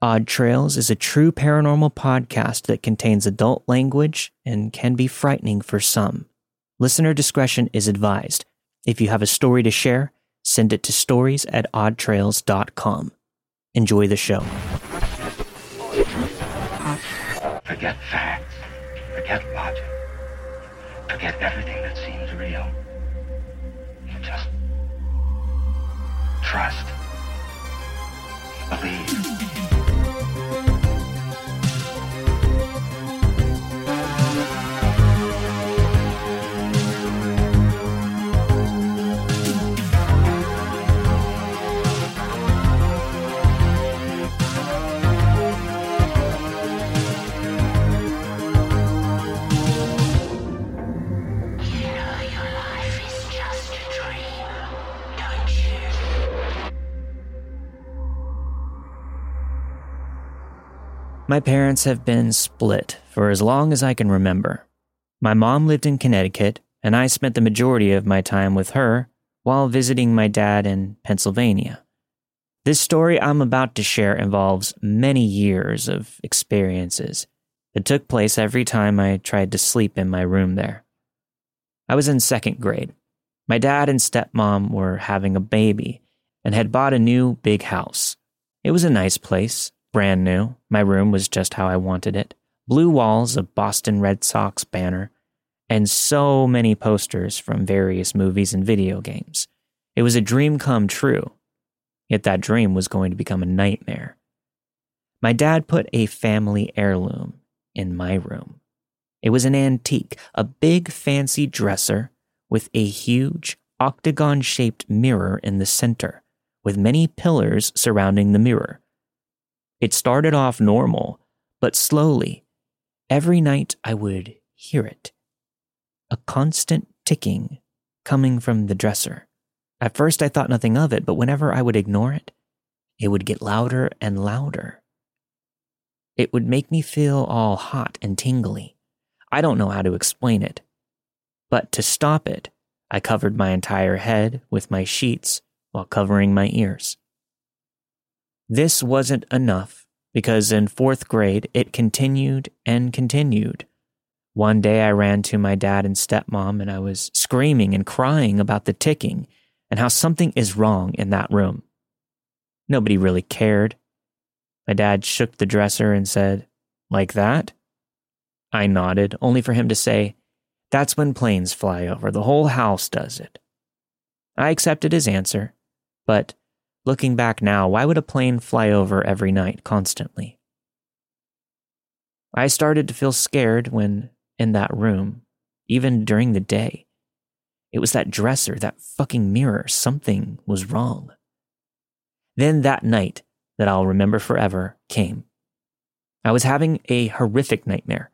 Odd Trails is a true paranormal podcast that contains adult language and can be frightening for some. Listener discretion is advised. If you have a story to share, send it to stories at oddtrails.com. Enjoy the show. Forget facts. Forget logic. Forget everything that seems real. Just trust. Believe. My parents have been split for as long as I can remember. My mom lived in Connecticut, and I spent the majority of my time with her while visiting my dad in Pennsylvania. This story I'm about to share involves many years of experiences that took place every time I tried to sleep in my room there. I was in second grade. My dad and stepmom were having a baby and had bought a new big house. It was a nice place, brand new. My room was just how I wanted it. Blue walls, a Boston Red Sox banner, and so many posters from various movies and video games. It was a dream come true. Yet that dream was going to become a nightmare. My dad put a family heirloom in my room. It was an antique, a big fancy dresser with a huge octagon shaped mirror in the center, with many pillars surrounding the mirror. It started off normal, but slowly, every night I would hear it. A constant ticking coming from the dresser. At first, I thought nothing of it, but whenever I would ignore it, it would get louder and louder. It would make me feel all hot and tingly. I don't know how to explain it. But to stop it, I covered my entire head with my sheets while covering my ears. This wasn't enough because in fourth grade it continued and continued. One day I ran to my dad and stepmom and I was screaming and crying about the ticking and how something is wrong in that room. Nobody really cared. My dad shook the dresser and said, Like that? I nodded, only for him to say, That's when planes fly over. The whole house does it. I accepted his answer, but looking back now, why would a plane fly over every night constantly? I started to feel scared when in that room, even during the day. It was that dresser, that fucking mirror. Something was wrong. Then that night that I'll remember forever came. I was having a horrific nightmare.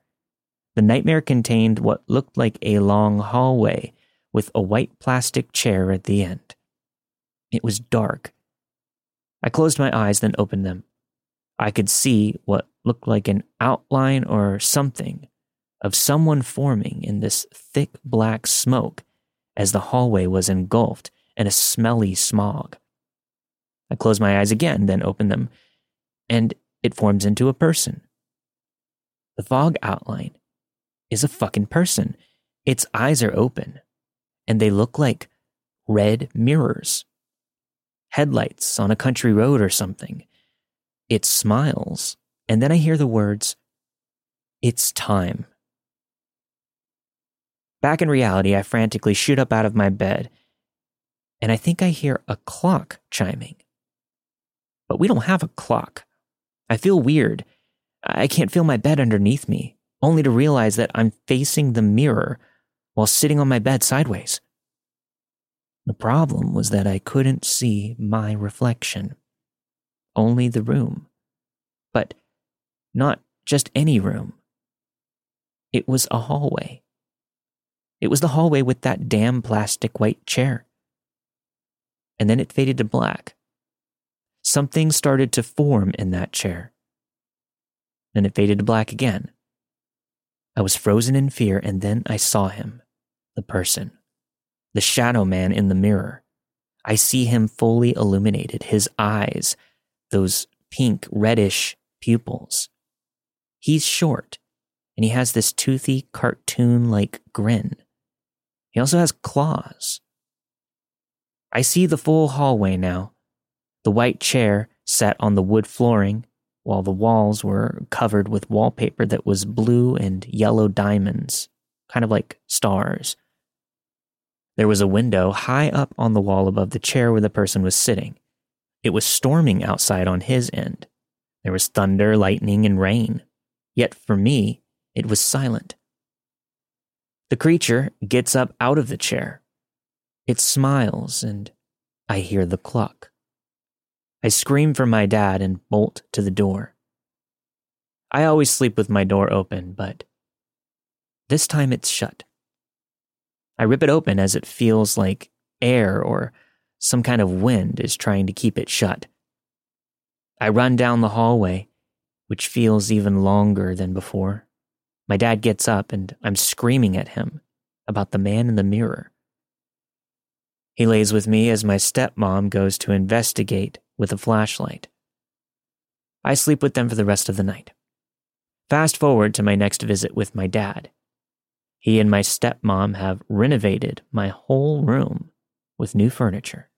The nightmare contained what looked like a long hallway with a white plastic chair at the end. It was dark. I closed my eyes, then opened them. I could see what looked like an outline or something of someone forming in this thick black smoke as the hallway was engulfed in a smelly smog. I closed my eyes again, then opened them, and it forms into a person. The fog outline is a fucking person. Its eyes are open, and they look like red mirrors. Headlights on a country road or something. It smiles, and then I hear the words, It's time. Back in reality, I frantically shoot up out of my bed, and I think I hear a clock chiming. But we don't have a clock. I feel weird. I can't feel my bed underneath me, only to realize that I'm facing the mirror while sitting on my bed sideways. The problem was that I couldn't see my reflection, only the room. But not just any room. It was a hallway. It was the hallway with that damn plastic white chair. And then it faded to black. Something started to form in that chair. Then it faded to black again. I was frozen in fear, and then I saw him, the person, the shadow man in the mirror. I see him fully illuminated, his eyes, those pink, reddish pupils. He's short, and he has this toothy, cartoon like grin. He also has claws. I see the full hallway now. The white chair sat on the wood flooring, while the walls were covered with wallpaper that was blue and yellow diamonds, kind of like stars. There was a window high up on the wall above the chair where the person was sitting. It was storming outside on his end. There was thunder, lightning, and rain. Yet for me, it was silent. The creature gets up out of the chair. It smiles, and I hear the cluck. I scream for my dad and bolt to the door. I always sleep with my door open, but this time it's shut. I rip it open as it feels like air or some kind of wind is trying to keep it shut. I run down the hallway, which feels even longer than before. My dad gets up and I'm screaming at him about the man in the mirror. He lays with me as my stepmom goes to investigate with a flashlight. I sleep with them for the rest of the night. Fast forward to my next visit with my dad. He and my stepmom have renovated my whole room with new furniture.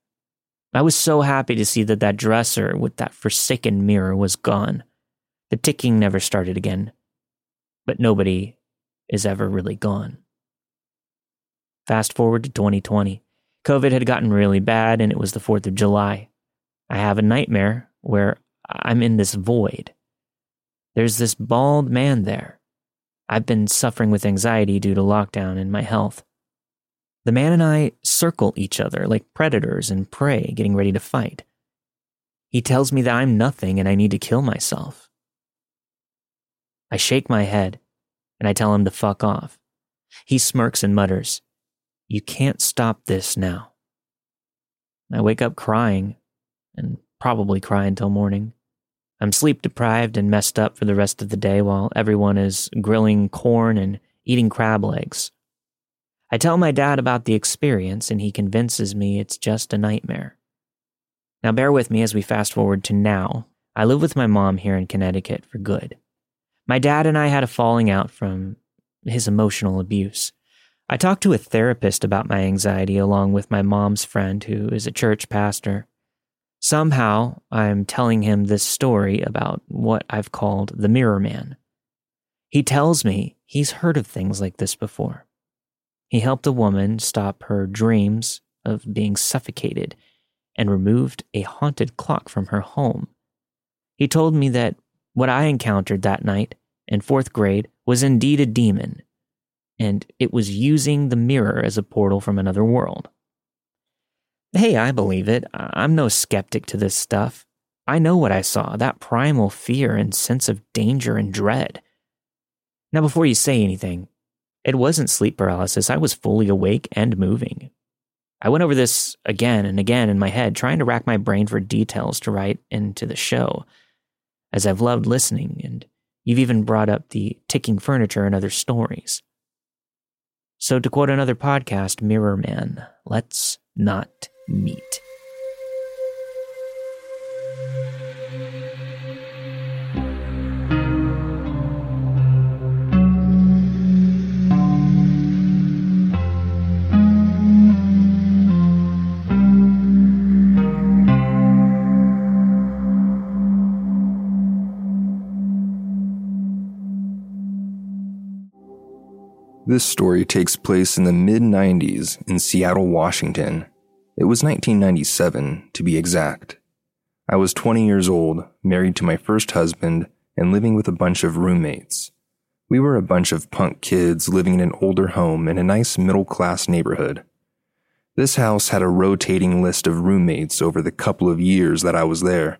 I was so happy to see that that dresser with that forsaken mirror was gone. The ticking never started again, but nobody is ever really gone. Fast forward to 2020. COVID had gotten really bad and it was the 4th of July. I have a nightmare where I'm in this void. There's this bald man there. I've been suffering with anxiety due to lockdown and my health. The man and I circle each other like predators and prey getting ready to fight. He tells me that I'm nothing and I need to kill myself. I shake my head and I tell him to fuck off. He smirks and mutters, You can't stop this now. I wake up crying and probably cry until morning. I'm sleep deprived and messed up for the rest of the day while everyone is grilling corn and eating crab legs. I tell my dad about the experience and he convinces me it's just a nightmare. Now, bear with me as we fast forward to now. I live with my mom here in Connecticut for good. My dad and I had a falling out from his emotional abuse. I talked to a therapist about my anxiety along with my mom's friend who is a church pastor. Somehow, I'm telling him this story about what I've called the Mirror Man. He tells me he's heard of things like this before. He helped a woman stop her dreams of being suffocated and removed a haunted clock from her home. He told me that what I encountered that night in fourth grade was indeed a demon, and it was using the mirror as a portal from another world. Hey, I believe it. I'm no skeptic to this stuff. I know what I saw that primal fear and sense of danger and dread. Now, before you say anything, it wasn't sleep paralysis. I was fully awake and moving. I went over this again and again in my head, trying to rack my brain for details to write into the show, as I've loved listening, and you've even brought up the ticking furniture and other stories. So, to quote another podcast, Mirror Man, let's not meet. This story takes place in the mid 90s in Seattle, Washington. It was 1997, to be exact. I was 20 years old, married to my first husband, and living with a bunch of roommates. We were a bunch of punk kids living in an older home in a nice middle class neighborhood. This house had a rotating list of roommates over the couple of years that I was there,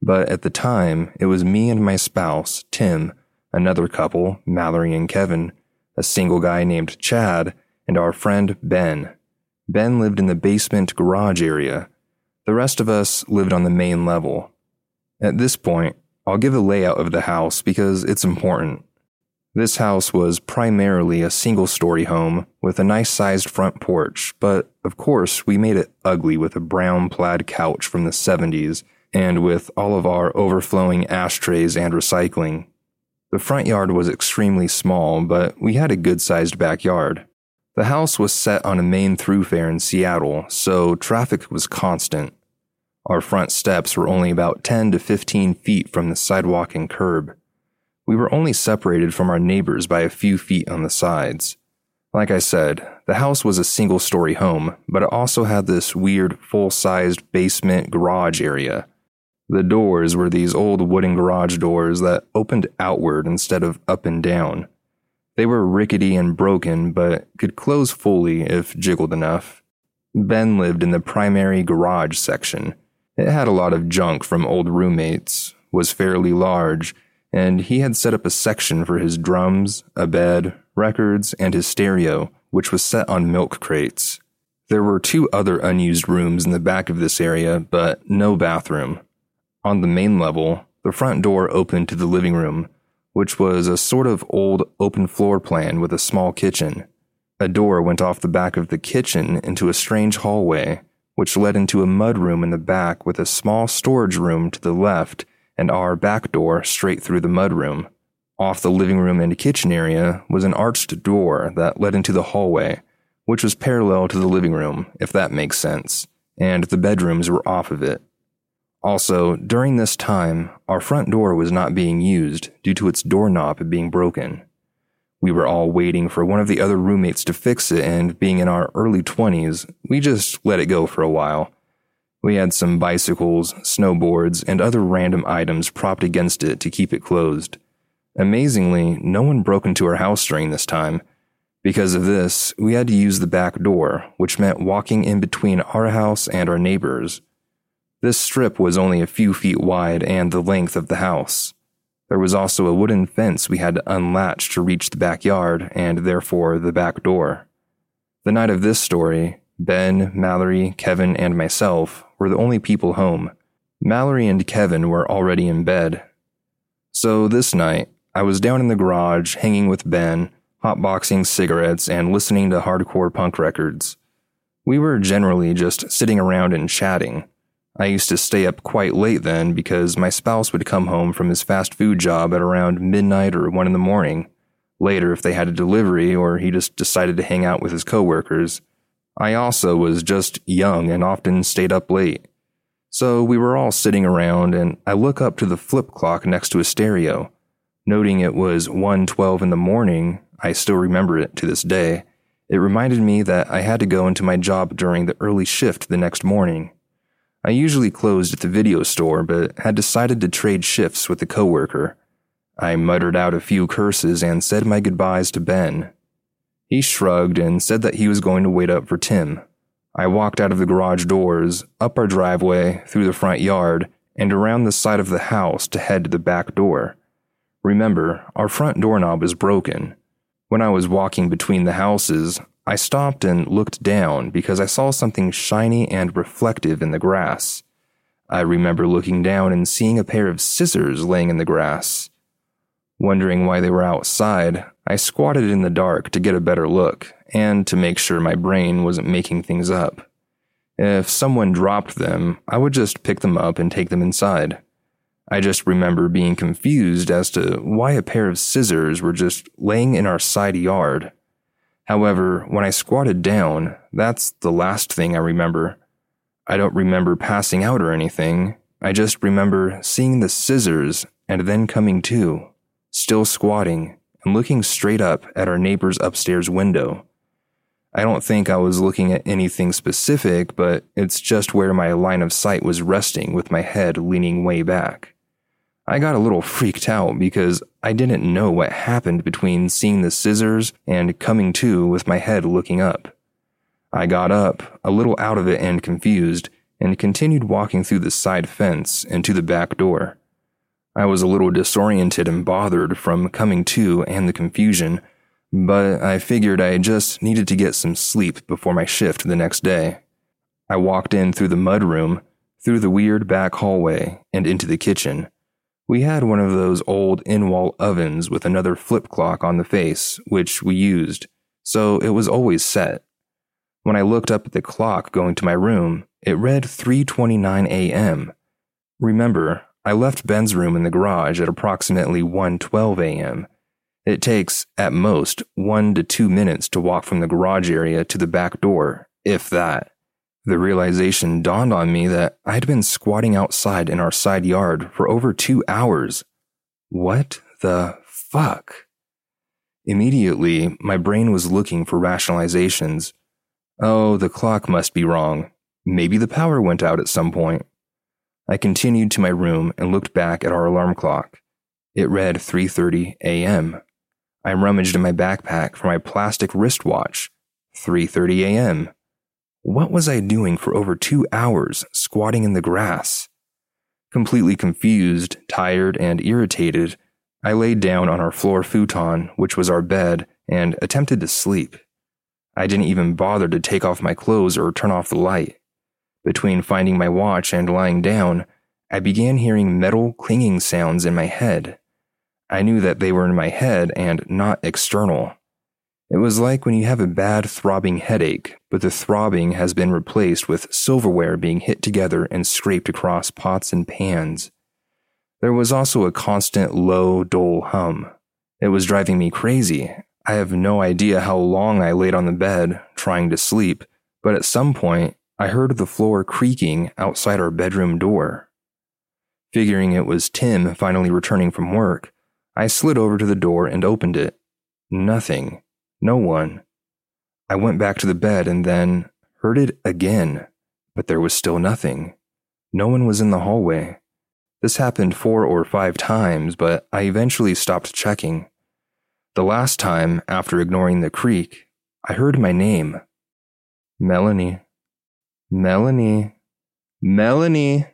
but at the time, it was me and my spouse, Tim, another couple, Mallory and Kevin, a single guy named Chad, and our friend Ben. Ben lived in the basement garage area. The rest of us lived on the main level. At this point, I'll give a layout of the house because it's important. This house was primarily a single story home with a nice sized front porch, but of course, we made it ugly with a brown plaid couch from the 70s and with all of our overflowing ashtrays and recycling. The front yard was extremely small, but we had a good sized backyard. The house was set on a main thoroughfare in Seattle, so traffic was constant. Our front steps were only about 10 to 15 feet from the sidewalk and curb. We were only separated from our neighbors by a few feet on the sides. Like I said, the house was a single story home, but it also had this weird full sized basement garage area. The doors were these old wooden garage doors that opened outward instead of up and down. They were rickety and broken, but could close fully if jiggled enough. Ben lived in the primary garage section. It had a lot of junk from old roommates, was fairly large, and he had set up a section for his drums, a bed, records, and his stereo, which was set on milk crates. There were two other unused rooms in the back of this area, but no bathroom. On the main level, the front door opened to the living room, which was a sort of old open floor plan with a small kitchen. A door went off the back of the kitchen into a strange hallway, which led into a mud room in the back with a small storage room to the left and our back door straight through the mud room. Off the living room and kitchen area was an arched door that led into the hallway, which was parallel to the living room, if that makes sense, and the bedrooms were off of it. Also, during this time, our front door was not being used due to its doorknob being broken. We were all waiting for one of the other roommates to fix it, and being in our early 20s, we just let it go for a while. We had some bicycles, snowboards, and other random items propped against it to keep it closed. Amazingly, no one broke into our house during this time. Because of this, we had to use the back door, which meant walking in between our house and our neighbors. This strip was only a few feet wide and the length of the house. There was also a wooden fence we had to unlatch to reach the backyard and therefore the back door. The night of this story, Ben, Mallory, Kevin, and myself were the only people home. Mallory and Kevin were already in bed. So this night, I was down in the garage hanging with Ben, hotboxing cigarettes and listening to hardcore punk records. We were generally just sitting around and chatting. I used to stay up quite late then because my spouse would come home from his fast food job at around midnight or 1 in the morning. Later, if they had a delivery or he just decided to hang out with his coworkers. I also was just young and often stayed up late. So we were all sitting around and I look up to the flip clock next to a stereo. Noting it was 1:12 in the morning, I still remember it to this day. It reminded me that I had to go into my job during the early shift the next morning. I usually closed at the video store, but had decided to trade shifts with a coworker. I muttered out a few curses and said my goodbyes to Ben. He shrugged and said that he was going to wait up for Tim. I walked out of the garage doors, up our driveway, through the front yard, and around the side of the house to head to the back door. Remember, our front doorknob is broken. When I was walking between the houses, I stopped and looked down because I saw something shiny and reflective in the grass. I remember looking down and seeing a pair of scissors laying in the grass. Wondering why they were outside, I squatted in the dark to get a better look and to make sure my brain wasn't making things up. If someone dropped them, I would just pick them up and take them inside. I just remember being confused as to why a pair of scissors were just laying in our side yard However, when I squatted down, that's the last thing I remember. I don't remember passing out or anything. I just remember seeing the scissors and then coming to, still squatting and looking straight up at our neighbor's upstairs window. I don't think I was looking at anything specific, but it's just where my line of sight was resting with my head leaning way back. I got a little freaked out because I didn't know what happened between seeing the scissors and coming to with my head looking up. I got up, a little out of it and confused, and continued walking through the side fence and to the back door. I was a little disoriented and bothered from coming to and the confusion, but I figured I just needed to get some sleep before my shift the next day. I walked in through the mud room, through the weird back hallway, and into the kitchen. We had one of those old in wall ovens with another flip clock on the face, which we used, so it was always set. When I looked up at the clock going to my room, it read 3:29 a.m. Remember, I left Ben's room in the garage at approximately 1:12 a.m. It takes, at most, one to two minutes to walk from the garage area to the back door, if that. The realization dawned on me that I had been squatting outside in our side yard for over two hours. What the fuck? Immediately, my brain was looking for rationalizations. Oh, the clock must be wrong. Maybe the power went out at some point. I continued to my room and looked back at our alarm clock. It read 3:30 a.m. I rummaged in my backpack for my plastic wristwatch. 3:30 a.m. What was I doing for over 2 hours squatting in the grass? Completely confused, tired, and irritated, I laid down on our floor futon, which was our bed, and attempted to sleep. I didn't even bother to take off my clothes or turn off the light. Between finding my watch and lying down, I began hearing metal clinging sounds in my head. I knew that they were in my head and not external. It was like when you have a bad throbbing headache, but the throbbing has been replaced with silverware being hit together and scraped across pots and pans. There was also a constant low, dull hum. It was driving me crazy. I have no idea how long I laid on the bed, trying to sleep, but at some point, I heard the floor creaking outside our bedroom door. Figuring it was Tim finally returning from work, I slid over to the door and opened it. Nothing. No one. I went back to the bed and then heard it again, but there was still nothing. No one was in the hallway. This happened four or five times, but I eventually stopped checking. The last time, after ignoring the creak, I heard my name Melanie. Melanie. Melanie.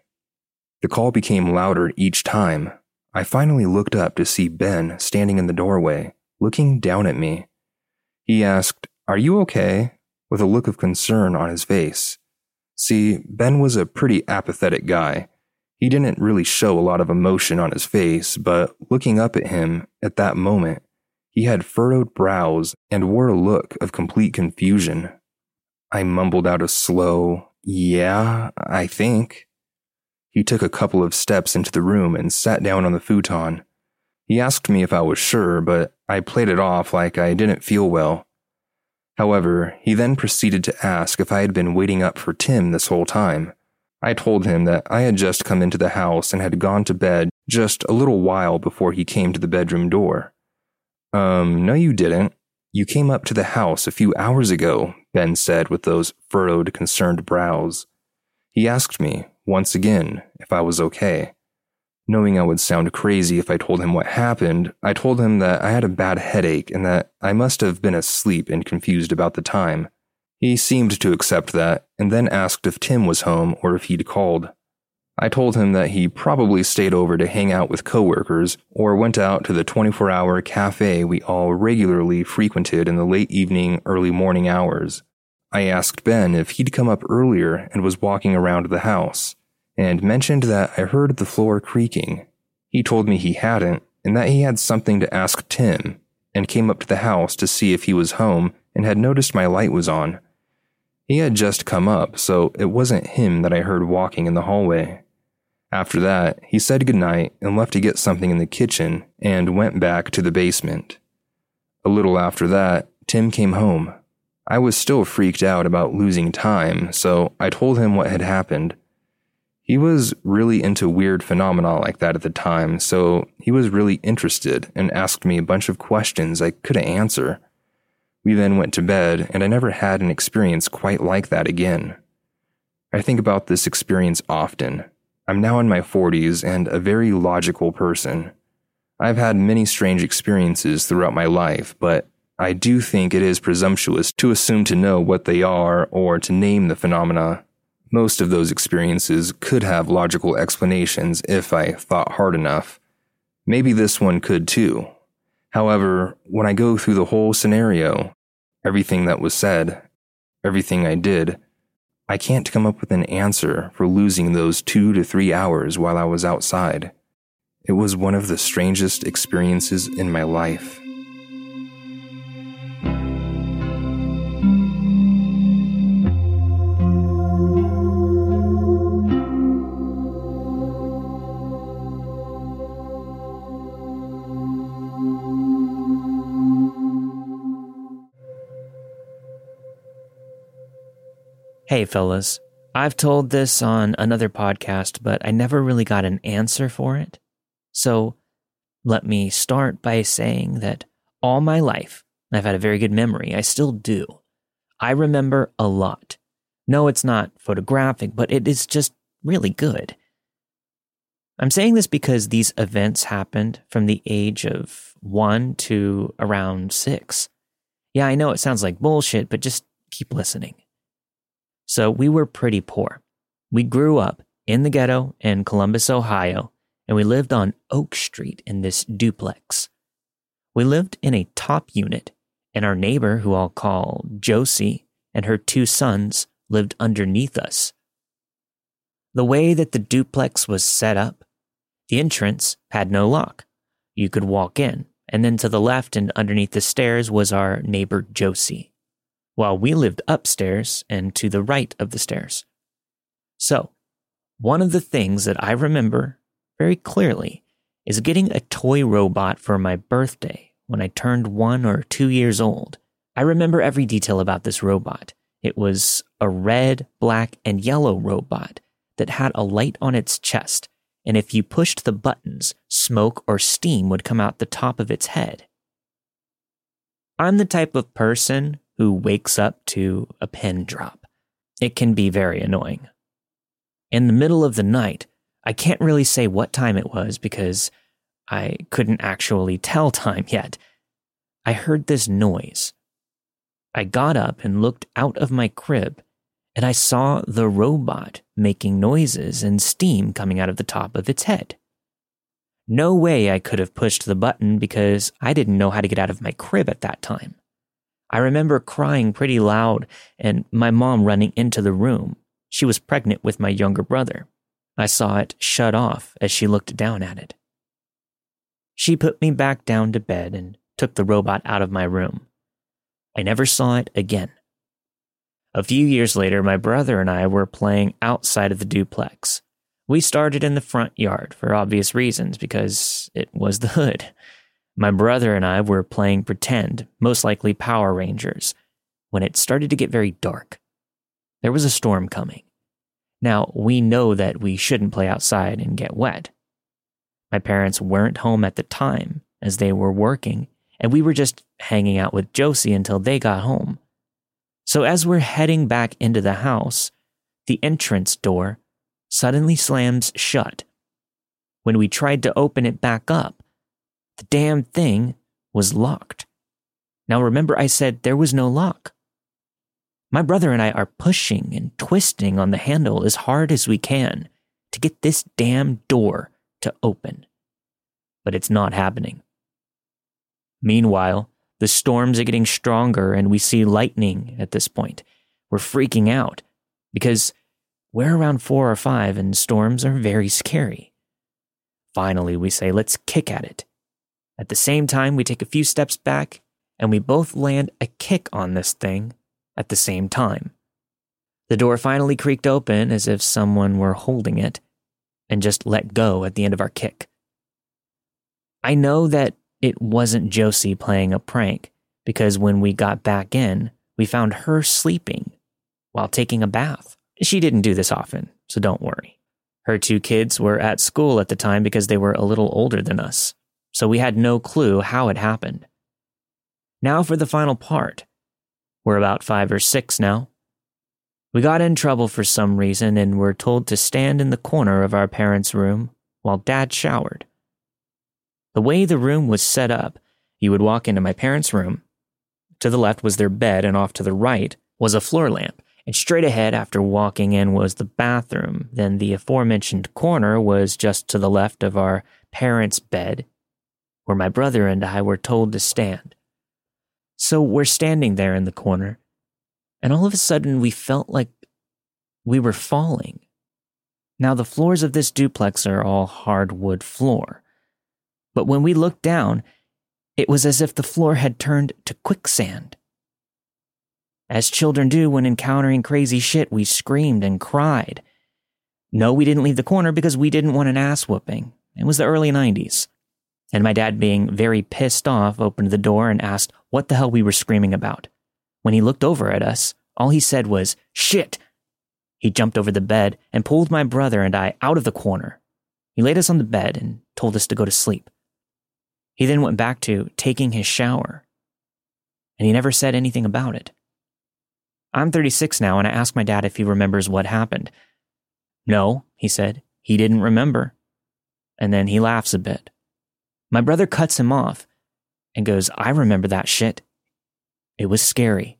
The call became louder each time, I finally looked up to see Ben standing in the doorway, looking down at me. He asked, Are you okay? with a look of concern on his face. See, Ben was a pretty apathetic guy. He didn't really show a lot of emotion on his face, but looking up at him at that moment, he had furrowed brows and wore a look of complete confusion. I mumbled out a slow, Yeah, I think. He took a couple of steps into the room and sat down on the futon. He asked me if I was sure, but I played it off like I didn't feel well. However, he then proceeded to ask if I had been waiting up for Tim this whole time. I told him that I had just come into the house and had gone to bed just a little while before he came to the bedroom door. Um, no, you didn't. You came up to the house a few hours ago, Ben said with those furrowed, concerned brows. He asked me, once again, if I was okay. Knowing I would sound crazy if I told him what happened, I told him that I had a bad headache and that I must have been asleep and confused about the time. He seemed to accept that and then asked if Tim was home or if he'd called. I told him that he probably stayed over to hang out with coworkers or went out to the 24 hour cafe we all regularly frequented in the late evening, early morning hours. I asked Ben if he'd come up earlier and was walking around the house and mentioned that I heard the floor creaking. He told me he hadn't, and that he had something to ask Tim, and came up to the house to see if he was home and had noticed my light was on. He had just come up, so it wasn't him that I heard walking in the hallway. After that, he said goodnight and left to get something in the kitchen and went back to the basement. A little after that, Tim came home. I was still freaked out about losing time, so I told him what had happened he was really into weird phenomena like that at the time, so he was really interested and asked me a bunch of questions I couldn't answer. We then went to bed, and I never had an experience quite like that again. I think about this experience often. I'm now in my 40s and a very logical person. I've had many strange experiences throughout my life, but I do think it is presumptuous to assume to know what they are or to name the phenomena most of those experiences could have logical explanations if I thought hard enough. Maybe this one could too. However, when I go through the whole scenario, everything that was said, everything I did, I can't come up with an answer for losing those two to three hours while I was outside. It was one of the strangest experiences in my life. Hey, fellas. I've told this on another podcast, but I never really got an answer for it. So let me start by saying that all my life, I've had a very good memory. I still do. I remember a lot. No, it's not photographic, but it is just really good. I'm saying this because these events happened from the age of one to around six. Yeah, I know it sounds like bullshit, but just keep listening. So we were pretty poor. We grew up in the ghetto in Columbus, Ohio, and we lived on Oak Street in this duplex. We lived in a top unit, and our neighbor, who I'll call Josie, and her two sons lived underneath us. The way that the duplex was set up, the entrance had no lock. You could walk in, and then to the left and underneath the stairs was our neighbor Josie while we lived upstairs and to the right of the stairs. So, one of the things that I remember very clearly is getting a toy robot for my birthday when I turned one or two years old. I remember every detail about this robot. It was a red, black, and yellow robot that had a light on its chest, and if you pushed the buttons, smoke or steam would come out the top of its head. I'm the type of person who wakes up to a pin drop. It can be very annoying. In the middle of the night, I can't really say what time it was because I couldn't actually tell time yet. I heard this noise. I got up and looked out of my crib, and I saw the robot making noises and steam coming out of the top of its head. No way I could have pushed the button because I didn't know how to get out of my crib at that time. I remember crying pretty loud and my mom running into the room. She was pregnant with my younger brother. I saw it shut off as she looked down at it. She put me back down to bed and took the robot out of my room. I never saw it again. A few years later, my brother and I were playing outside of the duplex. We started in the front yard for obvious reasons because it was the hood. My brother and I were playing pretend, most likely Power Rangers, when it started to get very dark. There was a storm coming. Now, we know that we shouldn't play outside and get wet. My parents weren't home at the time, as they were working, and we were just hanging out with Josie until they got home. So, as we're heading back into the house, the entrance door suddenly slams shut. When we tried to open it back up, the damn thing was locked. Now remember, I said there was no lock. My brother and I are pushing and twisting on the handle as hard as we can to get this damn door to open. But it's not happening. Meanwhile, the storms are getting stronger and we see lightning at this point. We're freaking out because we're around four or five and storms are very scary. Finally, we say, let's kick at it. At the same time, we take a few steps back and we both land a kick on this thing at the same time. The door finally creaked open as if someone were holding it and just let go at the end of our kick. I know that it wasn't Josie playing a prank because when we got back in, we found her sleeping while taking a bath. She didn't do this often, so don't worry. Her two kids were at school at the time because they were a little older than us so we had no clue how it happened. Now for the final part. We're about five or six now. We got in trouble for some reason and were told to stand in the corner of our parents' room while dad showered. The way the room was set up, you would walk into my parents' room. To the left was their bed, and off to the right was a floor lamp. And straight ahead, after walking in, was the bathroom. Then the aforementioned corner was just to the left of our parents' bed, where my brother and I were told to stand. So we're standing there in the corner, and all of a sudden we felt like we were falling. Now, the floors of this duplex are all hardwood floor, but when we looked down, it was as if the floor had turned to quicksand. As children do when encountering crazy shit, we screamed and cried. No, we didn't leave the corner because we didn't want an ass whooping. It was the early 90s and my dad, being very pissed off, opened the door and asked what the hell we were screaming about. When he looked over at us, all he said was, Shit, He jumped over the bed and pulled my brother and I out of the corner. He laid us on the bed and told us to go to sleep. He then went back to taking his shower, and he never said anything about it. I'm 36 now, and I asked my dad if he remembers what happened. No, he said, he didn't remember. And then he laughs a bit. My brother cuts him off and goes, I remember that shit. It was scary.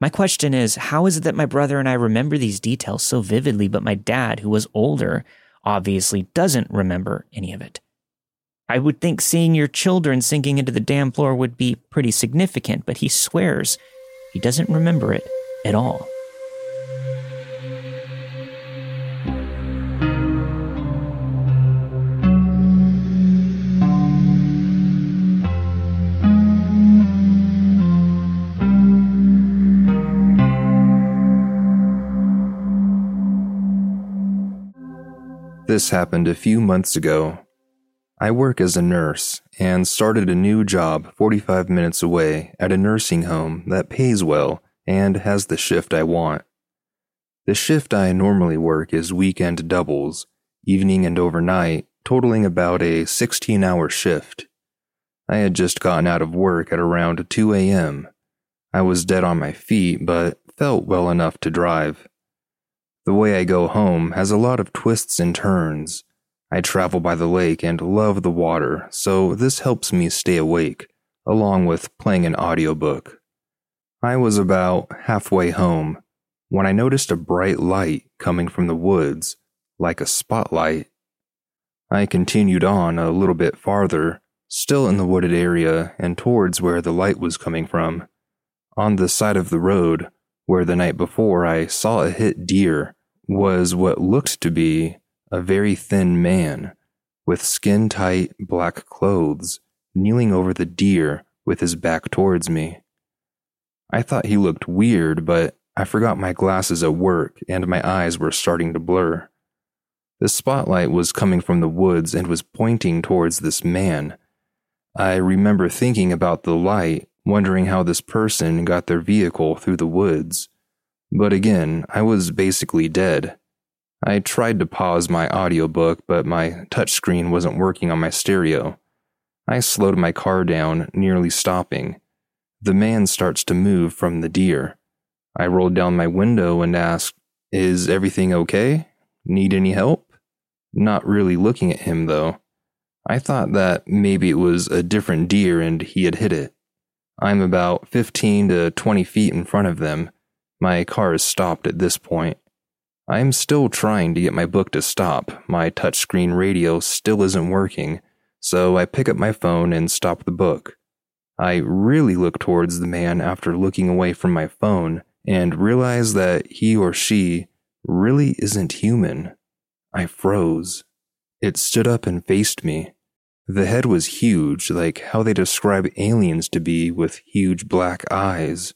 My question is how is it that my brother and I remember these details so vividly, but my dad, who was older, obviously doesn't remember any of it? I would think seeing your children sinking into the damn floor would be pretty significant, but he swears he doesn't remember it at all. This happened a few months ago. I work as a nurse and started a new job 45 minutes away at a nursing home that pays well and has the shift I want. The shift I normally work is weekend doubles, evening and overnight, totaling about a 16 hour shift. I had just gotten out of work at around 2 a.m. I was dead on my feet, but felt well enough to drive. The way I go home has a lot of twists and turns. I travel by the lake and love the water, so this helps me stay awake, along with playing an audiobook. I was about halfway home when I noticed a bright light coming from the woods, like a spotlight. I continued on a little bit farther, still in the wooded area and towards where the light was coming from. On the side of the road, where the night before I saw a hit deer, was what looked to be a very thin man with skin tight black clothes kneeling over the deer with his back towards me. I thought he looked weird, but I forgot my glasses at work and my eyes were starting to blur. The spotlight was coming from the woods and was pointing towards this man. I remember thinking about the light, wondering how this person got their vehicle through the woods. But again, I was basically dead. I tried to pause my audiobook, but my touchscreen wasn't working on my stereo. I slowed my car down, nearly stopping. The man starts to move from the deer. I rolled down my window and asked, Is everything okay? Need any help? Not really looking at him, though. I thought that maybe it was a different deer and he had hit it. I'm about 15 to 20 feet in front of them my car is stopped at this point. I am still trying to get my book to stop. My touchscreen radio still isn't working, so I pick up my phone and stop the book. I really look towards the man after looking away from my phone and realize that he or she really isn't human. I froze. It stood up and faced me. The head was huge, like how they describe aliens to be with huge black eyes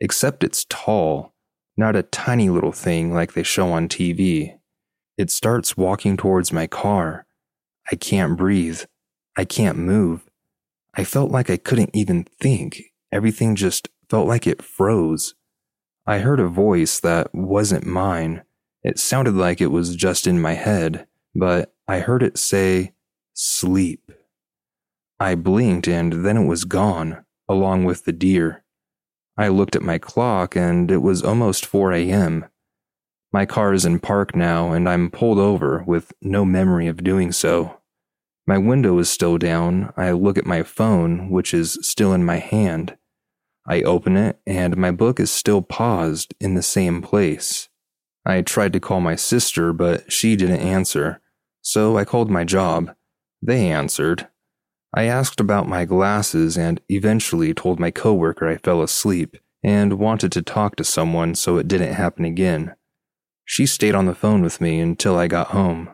except it's tall, not a tiny little thing like they show on TV. It starts walking towards my car. I can't breathe. I can't move. I felt like I couldn't even think. Everything just felt like it froze. I heard a voice that wasn't mine. It sounded like it was just in my head, but I heard it say, sleep. I blinked and then it was gone, along with the deer. I looked at my clock and it was almost 4 a.m. My car is in park now and I'm pulled over with no memory of doing so. My window is still down. I look at my phone, which is still in my hand. I open it and my book is still paused in the same place. I tried to call my sister, but she didn't answer, so I called my job. They answered, I asked about my glasses and eventually told my coworker I fell asleep and wanted to talk to someone so it didn't happen again. She stayed on the phone with me until I got home.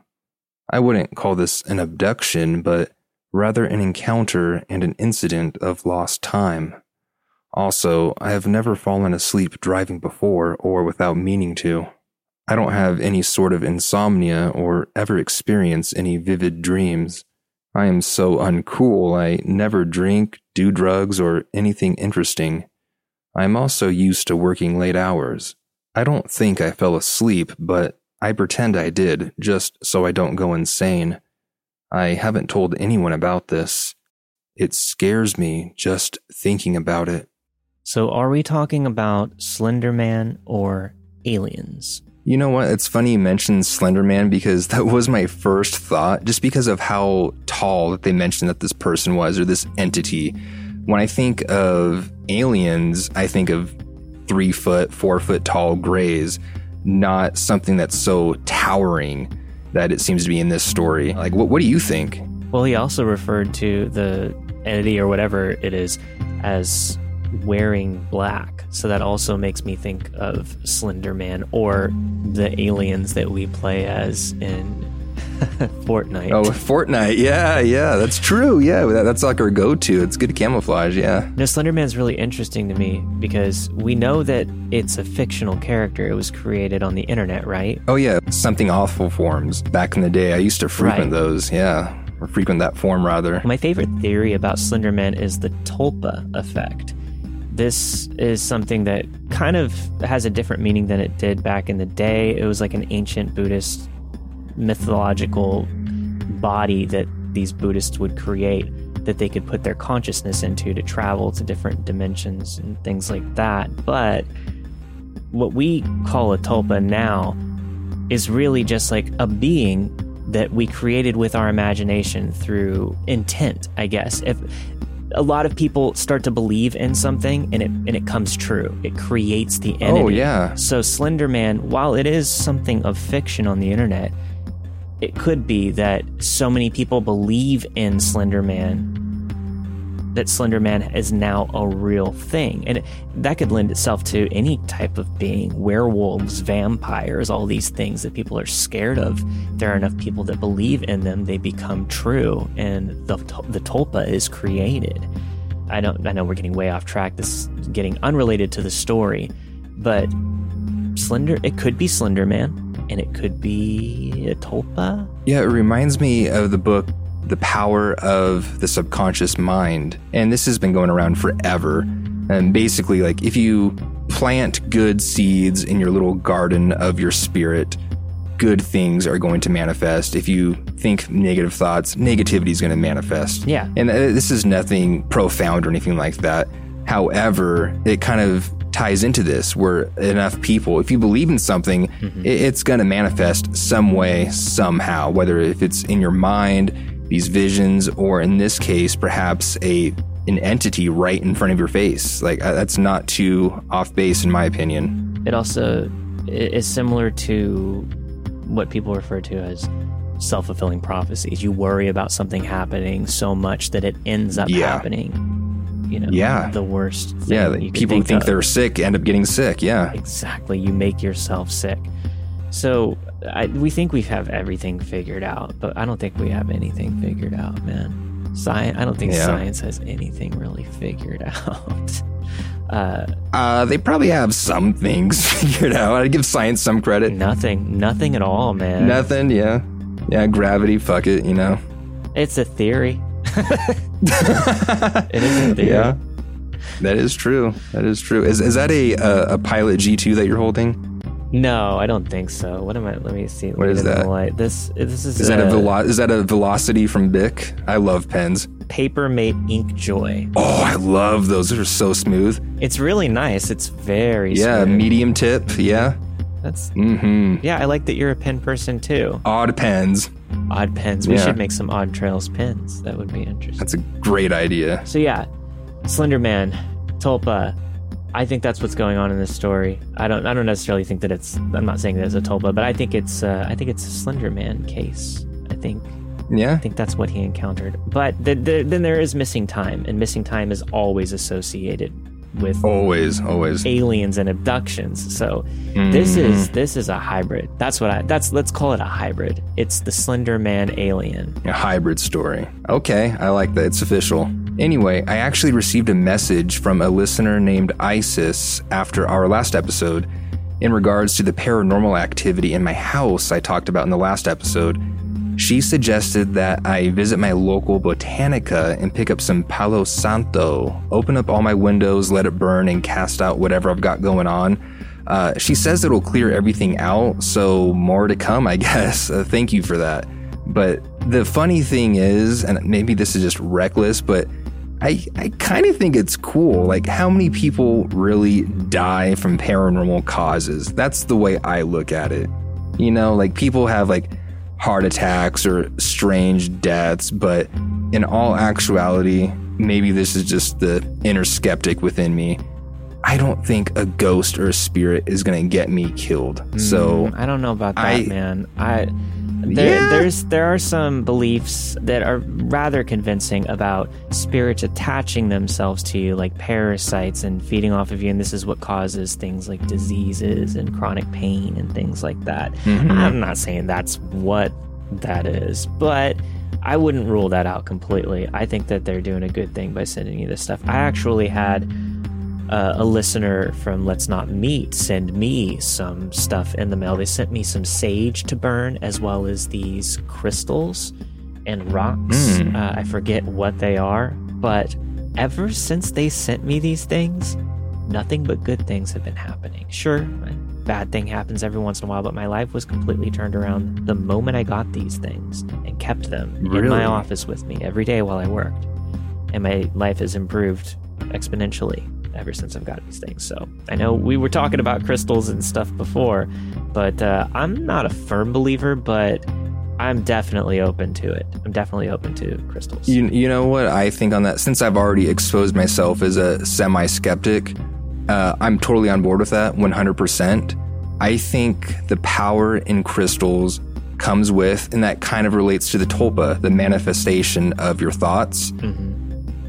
I wouldn't call this an abduction, but rather an encounter and an incident of lost time. Also, I have never fallen asleep driving before or without meaning to. I don't have any sort of insomnia or ever experience any vivid dreams. I am so uncool, I never drink, do drugs, or anything interesting. I am also used to working late hours. I don't think I fell asleep, but I pretend I did, just so I don't go insane. I haven't told anyone about this. It scares me just thinking about it. So, are we talking about Slender Man or aliens? You know what? It's funny you mentioned Slenderman because that was my first thought, just because of how tall that they mentioned that this person was or this entity. When I think of aliens, I think of three foot, four foot tall grays, not something that's so towering that it seems to be in this story. Like, what, what do you think? Well, he also referred to the entity or whatever it is as wearing black. So that also makes me think of Slender Man or the aliens that we play as in Fortnite. Oh, Fortnite. Yeah, yeah, that's true. Yeah, that, that's like our go to. It's good camouflage. Yeah. No, Slender Man's really interesting to me because we know that it's a fictional character. It was created on the internet, right? Oh, yeah. Something awful forms. Back in the day, I used to frequent Right. those. Yeah. Or frequent that form, rather. My favorite theory about Slender Man is the Tulpa effect. This is something that kind of has a different meaning than it did back in the day. It was like an ancient Buddhist mythological body that these Buddhists would create that they could put their consciousness into to travel to different dimensions and things like that. But what we call a tulpa now is really just like a being that we created with our imagination through intent, I guess. If a lot of people start to believe in something and it and it comes true, it creates the oh, entity. Oh, yeah. So Slender Man, while it is something of fiction on the internet, it could be that so many people believe in Slender Man that Slender Man is now a real thing. And that could lend itself to any type of being werewolves, vampires, all these things that people are scared of. There are enough people that believe in them, they become true, and the, the Tulpa is created. I don't. I know we're getting way off track. This is getting unrelated to the story, but Slender. It could be Slender Man, and it could be a Tulpa. Yeah, it reminds me of the book The Power of the Subconscious Mind. And this has been going around forever. And basically, like, if you plant good seeds in your little garden of your spirit, good things are going to manifest. If you think negative thoughts, negativity is going to manifest. Yeah. And uh, this is nothing profound or anything like that. However, it kind of ties into this where enough people, if you believe in something, it, it's going to manifest some way, somehow, whether if it's in your mind, these visions, or in this case, perhaps a an entity right in front of your face. Like uh, that's not too off base, in my opinion. It also is similar to what people refer to as self fulfilling prophecies. You worry about something happening so much that it ends up Yeah. happening. You know, Yeah. the worst thing Yeah, you like could people think, of. they're sick, end up getting sick. Yeah. Exactly. You make yourself sick. So I, we think we have everything figured out, but I don't think we have anything figured out, man. Science. I don't think Yeah. science has anything really figured out. Uh, Uh, they probably have some things figured out. I'd give science some credit. nothing. Nothing at all, man. Nothing. Yeah. Yeah. Gravity. Fuck it. You know. It's a theory. it is a theory. Yeah, that is true. That is true. Is is that a a, a Pilot G two that you're holding? No, I don't think so. What am I? Let me see. Let What me is get it in the that? light. This this is, Is that a velo- Is that a Velocity from Bic? I love pens. Paper Mate InkJoy. Oh, I love those. Are so smooth. It's really nice. It's very Yeah, smooth. medium tip. Yeah. That's Mm-hmm. yeah. I like that you're a pen person too. Odd pens. Odd pens. We Yeah. should make some Odd Trails pens. That would be interesting. That's a great idea. So yeah, Slender Man, Tulpa. I think that's what's going on in this story. I don't. I don't necessarily think that it's. I'm not saying that it's a Tulpa, but I think it's. Uh, I think it's a Slender Man case. I think. Yeah. I think that's what he encountered. But th- th- then there is missing time, and missing time is always associated with Always. Always. aliens and abductions. So this Mm-hmm. is this is a hybrid. That's what I. That's let's call it a hybrid. It's the Slender Man alien. A hybrid story. Okay, I like that. It's official. Anyway, I actually received a message from a listener named Isis after our last episode in regards to the paranormal activity in my house I talked about in the last episode. She suggested that I visit my local Botanica and pick up some Palo Santo, open up all my windows, let it burn, and cast out whatever I've got going on. Uh, she says it'll clear everything out, so more to come, I guess. Uh, thank you for that. But the funny thing is, and maybe this is just reckless, but I, I kind of think it's cool. Like, how many people really die from paranormal causes? That's the way I look at it. You know, like people have like heart attacks or strange deaths, but in all actuality, maybe this is just the inner skeptic within me. I don't think a ghost or a spirit is going to get me killed. So Mm, I don't know about that, I- man. I there, Yeah. there's there are some beliefs that are rather convincing about spirits attaching themselves to you like parasites and feeding off of you and this is what causes things like diseases and chronic pain and things like that. Mhm. I'm not saying that's what that is, but I wouldn't rule that out completely. I think that they're doing a good thing by sending you this stuff. I actually had uh, a listener from Let's Not Meet send me some stuff in the mail. They sent me some sage to burn, as well as these crystals and rocks. Mm. Uh, I forget what they are, but ever since they sent me these things, nothing but good things have been happening. Sure, a bad thing happens every once in a while, but my life was completely turned around the moment I got these things and kept them in my office with me every day while I worked. And my life has improved exponentially ever since I've got these things. So I know we were talking about crystals and stuff before, but uh, I'm not a firm believer, but I'm definitely open to it. I'm definitely open to crystals. You, you know what I think on that? Since I've already exposed myself as a semi skeptic, uh, I'm totally on board with that 100%. I think the power in crystals comes with, and that kind of relates to the tulpa, the manifestation of your thoughts. Mhm.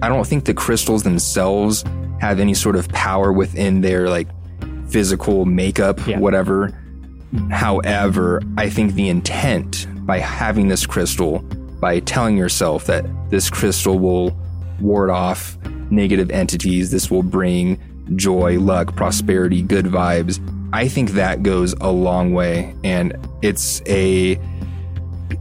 I don't think the crystals themselves have any sort of power within their like physical makeup, Yeah. whatever. However, I think the intent by having this crystal, by telling yourself that this crystal will ward off negative entities, this will bring joy, luck, prosperity, good vibes, I think that goes a long way. And it's a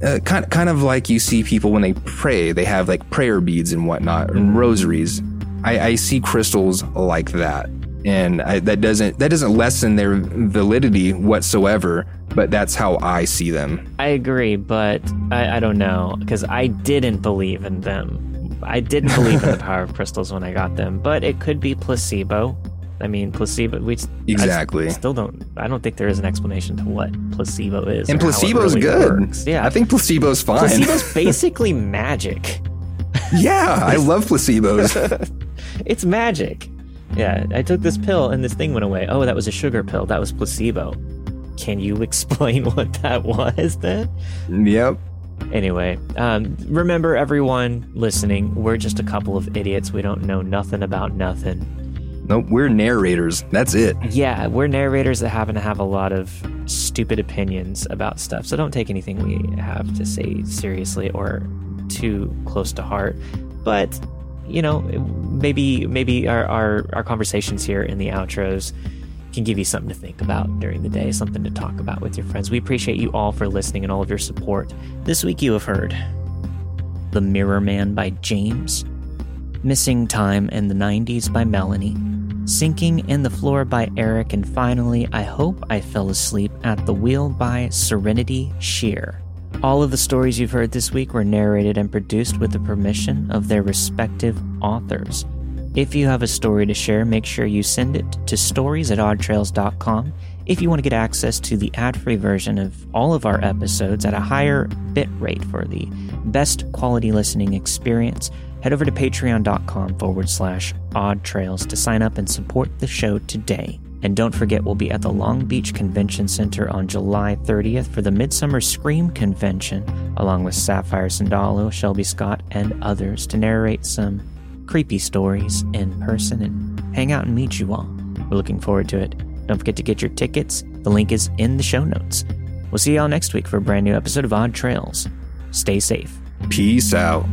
uh, kind kind of like you see people when they pray, they have like prayer beads and whatnot, and rosaries. I, I see crystals like that, and I, that doesn't that doesn't lessen their validity whatsoever. But that's how I see them. I agree, but I, I don't know because I didn't believe in them. I didn't believe in the power of crystals when I got them, but it could be placebo. I mean, placebo. We s- I Exactly. still don't. I don't think there is an explanation to what placebo is. And or how it placebo's really good. works. Yeah, I think placebo's fine. placebo's basically magic. yeah, I love placebos. It's magic. Yeah, I took this pill and this thing went away. Oh, that was a sugar pill. That was placebo. Can you explain what that was then? yep. Anyway, um, remember everyone listening, we're just a couple of idiots. We don't know nothing about nothing. Nope. We're narrators. That's it. Yeah, we're narrators that happen to have a lot of stupid opinions about stuff. So don't take anything we have to say seriously or too close to heart. But you know, maybe maybe our, our, our conversations here in the outros can give you something to think about during the day, something to talk about with your friends. We appreciate you all for listening and all of your support. This week you have heard The Mirror Man by James, Missing Time in the 90s by Melanie, Sinking in the Floor by Eric, and finally, I Hope I Fell Asleep at the Wheel by Serenity Sheir. All of the stories you've heard this week were narrated and produced with the permission of their respective authors. If you have a story to share, make sure you send it to stories at oddtrails.com. If you want to get access to the ad free version of all of our episodes at a higher bit rate for the best quality listening experience, head over to patreon.com forward slash odd trails to sign up and support the show today. And don't forget, we'll be at the Long Beach Convention Center on July 30th for the Midsummer Scream Convention, along with Sapphire Sandalo, Shelby Scott, and others to narrate some creepy stories in person and hang out and meet you all. We're looking forward to it. Don't forget to get your tickets. The link is in the show notes. We'll see y'all next week for a brand new episode of Odd Trails. Stay safe. Peace out.